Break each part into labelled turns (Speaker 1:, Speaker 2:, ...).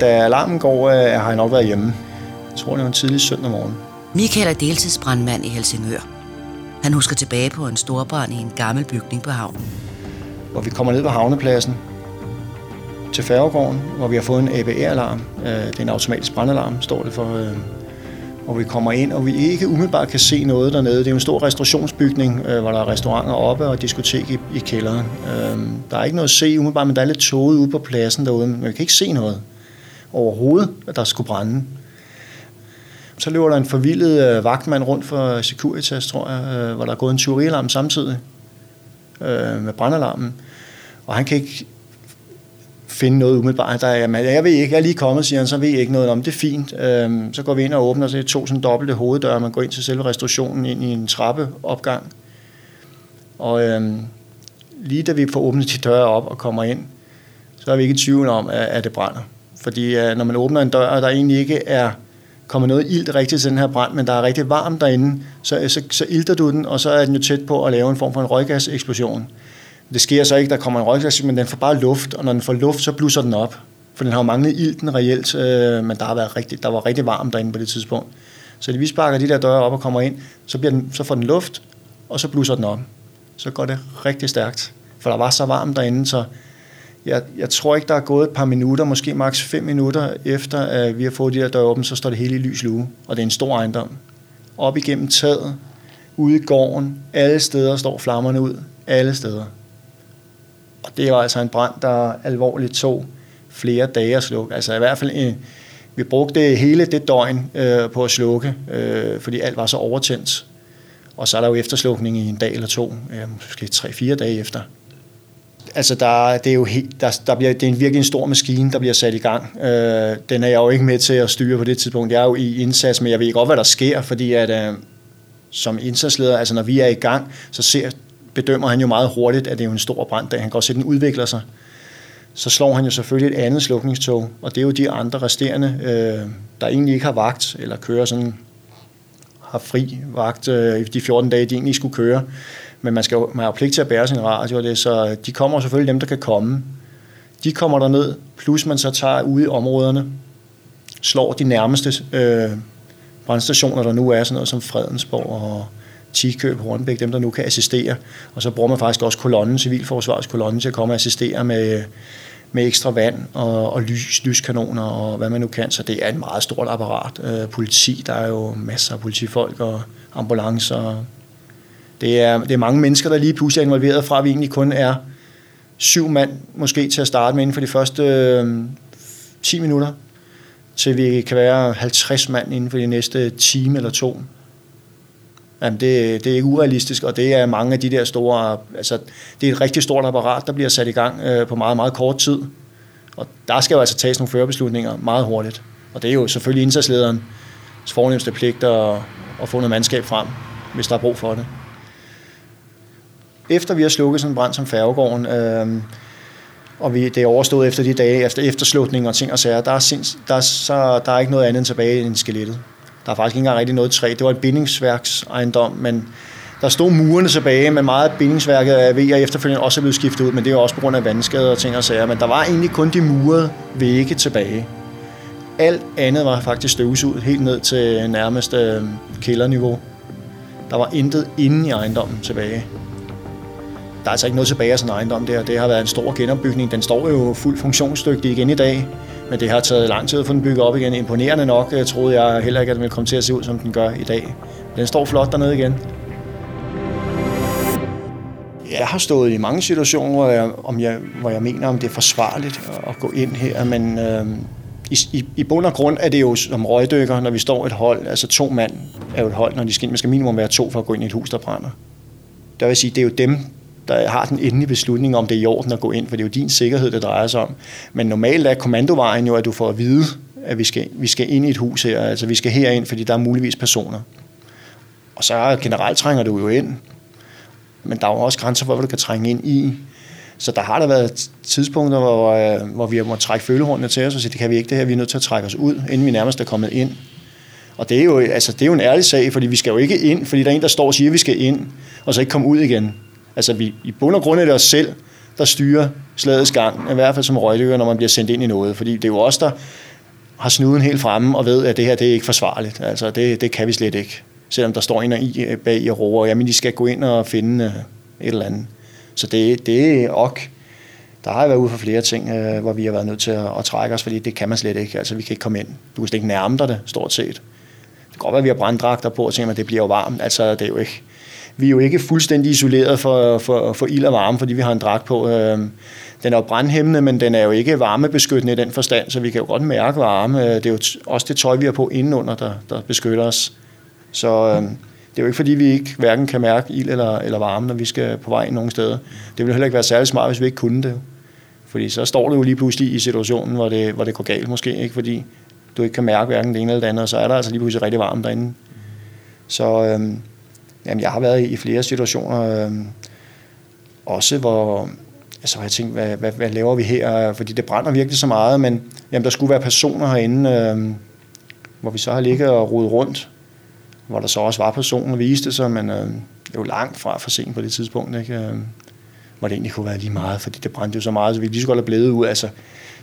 Speaker 1: Da alarmen går, øh, har jeg nok været hjemme. Jeg tror, det var en tidlig søndag morgen.
Speaker 2: Michael er deltidsbrandmand i Helsingør. Han husker tilbage på en storbrand i en gammel bygning på havnen.
Speaker 1: Hvor vi kommer ned på havnepladsen til færgegården, hvor vi har fået en ABR-alarm. Øh, det er en automatisk brandalarm, står det for. øh, Hvor vi kommer ind, og vi ikke umiddelbart kan se noget dernede. Det er jo en stor restaurationsbygning, øh, hvor der er restauranter oppe og diskotek i, i kælderen. Der er ikke noget at se umiddelbart, men der er lidt tåget ude på pladsen derude, men vi kan ikke se noget overhovedet, at der skulle brænde. Så løber der en forvildet øh, vagtmand rundt for Securitas, tror jeg, øh, hvor der er gået en tyverialarm samtidig øh, med brandalarmen. Og han kan ikke finde noget umiddelbart. Der er, jeg ved ikke, jeg er lige kommet, siger han, så ved jeg ikke noget om det. er fint. Øhm, så går vi ind og åbner, så er det to sådan dobbelte hoveddøre. Man går ind til selve restaurationen, ind i en trappeopgang. Og øhm, lige da vi får åbnet de døre op og kommer ind, så er vi ikke i tvivl om, at, at det brænder. Fordi øh, når man åbner en dør, og der egentlig ikke er kommer noget ilt rigtigt til den her brand, men der er rigtig varmt derinde, så, øh, så, så ilter du den, og så er den jo tæt på at lave en form for en røggaseksplosion. Det sker så ikke, der kommer en røggas, men den får bare luft, og når den får luft, så blusser den op. For den har jo manglet ilten reelt, øh, men der, har været rigtig, der var rigtig varmt derinde på det tidspunkt. Så vi sparker de der døre op og kommer ind, så, bliver den, så får den luft, og så blusser den op. Så går det rigtig stærkt. For der var så varmt derinde, så jeg, jeg tror ikke, der er gået et par minutter, måske maks 5 minutter efter, at vi har fået de der døre åbent, så står det hele i lys lue. Og det er en stor ejendom. Op igennem taget, ude i gården, alle steder står flammerne ud. Alle steder. Og det var altså en brand, der alvorligt tog flere dage at slukke. Altså i hvert fald, øh, vi brugte hele det døgn øh, på at slukke, øh, fordi alt var så overtændt. Og så er der jo efterslukning i en dag eller to, øh, måske tre-fire dage efter. Altså der, det er jo helt, der, der bliver, det er en virkelig en stor maskine, der bliver sat i gang. Øh, den er jeg jo ikke med til at styre på det tidspunkt. Jeg er jo i indsats, men jeg ved godt, hvad der sker, fordi at øh, som indsatsleder, altså når vi er i gang, så ser, bedømmer han jo meget hurtigt, at det er jo en stor brand, da han kan godt se, at den udvikler sig. Så slår han jo selvfølgelig et andet slukningstog, og det er jo de andre resterende, øh, der egentlig ikke har vagt, eller kører sådan, har fri vagt øh, de 14 dage, de egentlig skulle køre. Men man, skal jo, man har jo pligt til at bære sin radio, det, så de kommer selvfølgelig dem, der kan komme. De kommer der ned, plus man så tager ude i områderne, slår de nærmeste øh, brandstationer, der nu er, sådan noget som Fredensborg og Tikøb, Hornbæk, dem der nu kan assistere. Og så bruger man faktisk også kolonnen, civilforsvarets kolonne, til at komme og assistere med, med ekstra vand og, og lys, lyskanoner og hvad man nu kan. Så det er et meget stort apparat. Øh, politi, der er jo masser af politifolk og ambulancer. Det er, det er mange mennesker, der lige pludselig er involveret fra, at vi egentlig kun er syv mand, måske til at starte med inden for de første øh, 10 minutter, til vi kan være 50 mand inden for de næste time eller to. Jamen det, det er ikke urealistisk, og det er mange af de der store, altså det er et rigtig stort apparat, der bliver sat i gang øh, på meget, meget kort tid. Og der skal jo altså tages nogle førerbeslutninger meget hurtigt. Og det er jo selvfølgelig indsatslederens fornemmeste pligt at, at få noget mandskab frem, hvis der er brug for det. Efter vi har slukket sådan en brand som færgegården, øh, og vi, det er overstået efter de dage, efter efterslutning og ting og sager, der er, sinds, der, er, så, der er ikke noget andet end tilbage end skelettet. Der er faktisk ikke engang rigtig noget træ. Det var et bindingsværksejendom, men der stod murene tilbage, men meget af bindingsværket er ved at efterfølgende også er blevet skiftet ud, men det er også på grund af vandskader og ting og sager. Men der var egentlig kun de murede vægge tilbage. Alt andet var faktisk støvsuget helt ned til nærmeste øhm, kælderniveau. Der var intet inde i ejendommen tilbage. Der er altså ikke noget tilbage af sådan en ejendom der. Det har været en stor genopbygning. Den står jo fuldt funktionsdygtig igen i dag. Men det har taget lang tid at få den bygget op igen. Imponerende nok jeg troede jeg heller ikke, at den ville komme til at se ud, som den gør i dag. Den står flot dernede igen. Jeg har stået i mange situationer, hvor jeg, om jeg, hvor jeg mener, om det er forsvarligt at gå ind her, men øh, i, i, i bund og grund er det jo som røgdykker, når vi står et hold, altså to mand er jo et hold, når de skal ind. Man skal minimum være to for at gå ind i et hus, der brænder. Der vil sige, det er jo dem, der har den endelige beslutning om, det er i orden at gå ind, for det er jo din sikkerhed, det drejer sig om. Men normalt er kommandovejen jo, at du får at vide, at vi skal, vi skal ind i et hus her, altså vi skal herind, fordi der er muligvis personer. Og så generelt trænger du jo ind, men der er jo også grænser for, hvad du kan trænge ind i. Så der har der været tidspunkter, hvor, øh, hvor vi har måttet trække følehornene til os og sige, det kan vi ikke det her, vi er nødt til at trække os ud, inden vi nærmest er kommet ind. Og det er, jo, altså, det er jo en ærlig sag, fordi vi skal jo ikke ind, fordi der er en, der står og siger, at vi skal ind, og så ikke komme ud igen. Altså vi, i bund og grund er det os selv, der styrer slagets gang, i hvert fald som røgdykker, når man bliver sendt ind i noget. Fordi det er jo os, der har snuden helt fremme og ved, at det her det er ikke forsvarligt. Altså, det, det kan vi slet ikke. Selvom der står en og i øh, bag i roer, jamen de skal gå ind og finde øh, et eller andet. Så det, det er ok. Der har været ude for flere ting, øh, hvor vi har været nødt til at, at trække os, fordi det kan man slet ikke. Altså, vi kan ikke komme ind. Du kan slet ikke nærme dig det, stort set. Det kan godt være, at vi har branddragter på, og tænker, at det bliver jo varmt. Altså, det er jo ikke, vi er jo ikke fuldstændig isoleret for, for, for ild og varme, fordi vi har en dragt på. Øh, den er jo brandhæmmende, men den er jo ikke varmebeskyttende i den forstand, så vi kan jo godt mærke varme. Øh, det er jo også det tøj, vi har på indenunder, der, der beskytter os. Så øh, det er jo ikke fordi, vi ikke hverken kan mærke ild eller, eller varme, når vi skal på vej nogen steder. Det ville heller ikke være særlig smart, hvis vi ikke kunne det. Fordi så står du jo lige pludselig i situationen, hvor det, hvor det går galt måske, ikke? fordi du ikke kan mærke hverken det ene eller det andet, og så er der altså lige pludselig rigtig varmt derinde. Så øh, jamen, jeg har været i flere situationer, øh, også hvor, altså, jeg tænkte, hvad, hvad, hvad laver vi her? Fordi det brænder virkelig så meget, men jamen, der skulle være personer herinde, øh, hvor vi så har ligget og rodet rundt, hvor der så også var personer, viste sig, men øh, det var langt fra for sent på det tidspunkt, ikke? Øh, hvor det egentlig kunne være lige meget, fordi det brændte jo så meget, så vi lige så godt have blevet ud. Altså,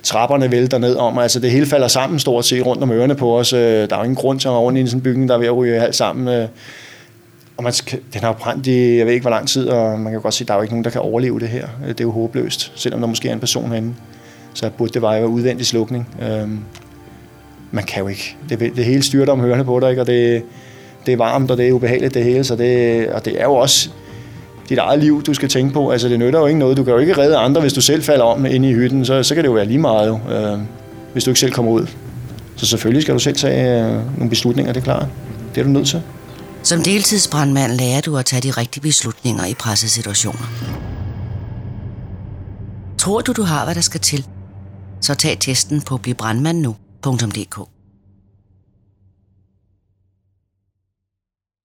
Speaker 1: trapperne vælter ned om, altså det hele falder sammen stort set rundt om ørerne på os. Øh, der er jo ingen grund til at rundt i en sådan bygning, der er ved at ryge alt sammen. Øh, og man skal, den har jo brændt i, jeg ved ikke hvor lang tid, og man kan godt se, at der er jo ikke nogen, der kan overleve det her. Øh, det er jo håbløst, selvom der måske er en person herinde. Så burde det være udvendig slukning. Øhm, man kan jo ikke. Det, det hele styrter om hørende på dig, ikke? og det, det er varmt, og det er ubehageligt det hele, så det, og det er jo også dit eget liv, du skal tænke på. Altså, det nytter jo ikke noget. Du kan jo ikke redde andre, hvis du selv falder om inde i hytten, så, så kan det jo være lige meget, jo, øh, hvis du ikke selv kommer ud. Så selvfølgelig skal du selv tage øh, nogle beslutninger, det er klart. Det er du nødt til.
Speaker 2: Som deltidsbrandmand lærer du at tage de rigtige beslutninger i pressesituationer. Tror du, du har, hvad der skal til? Så tag testen på blivbrandmandnu.dk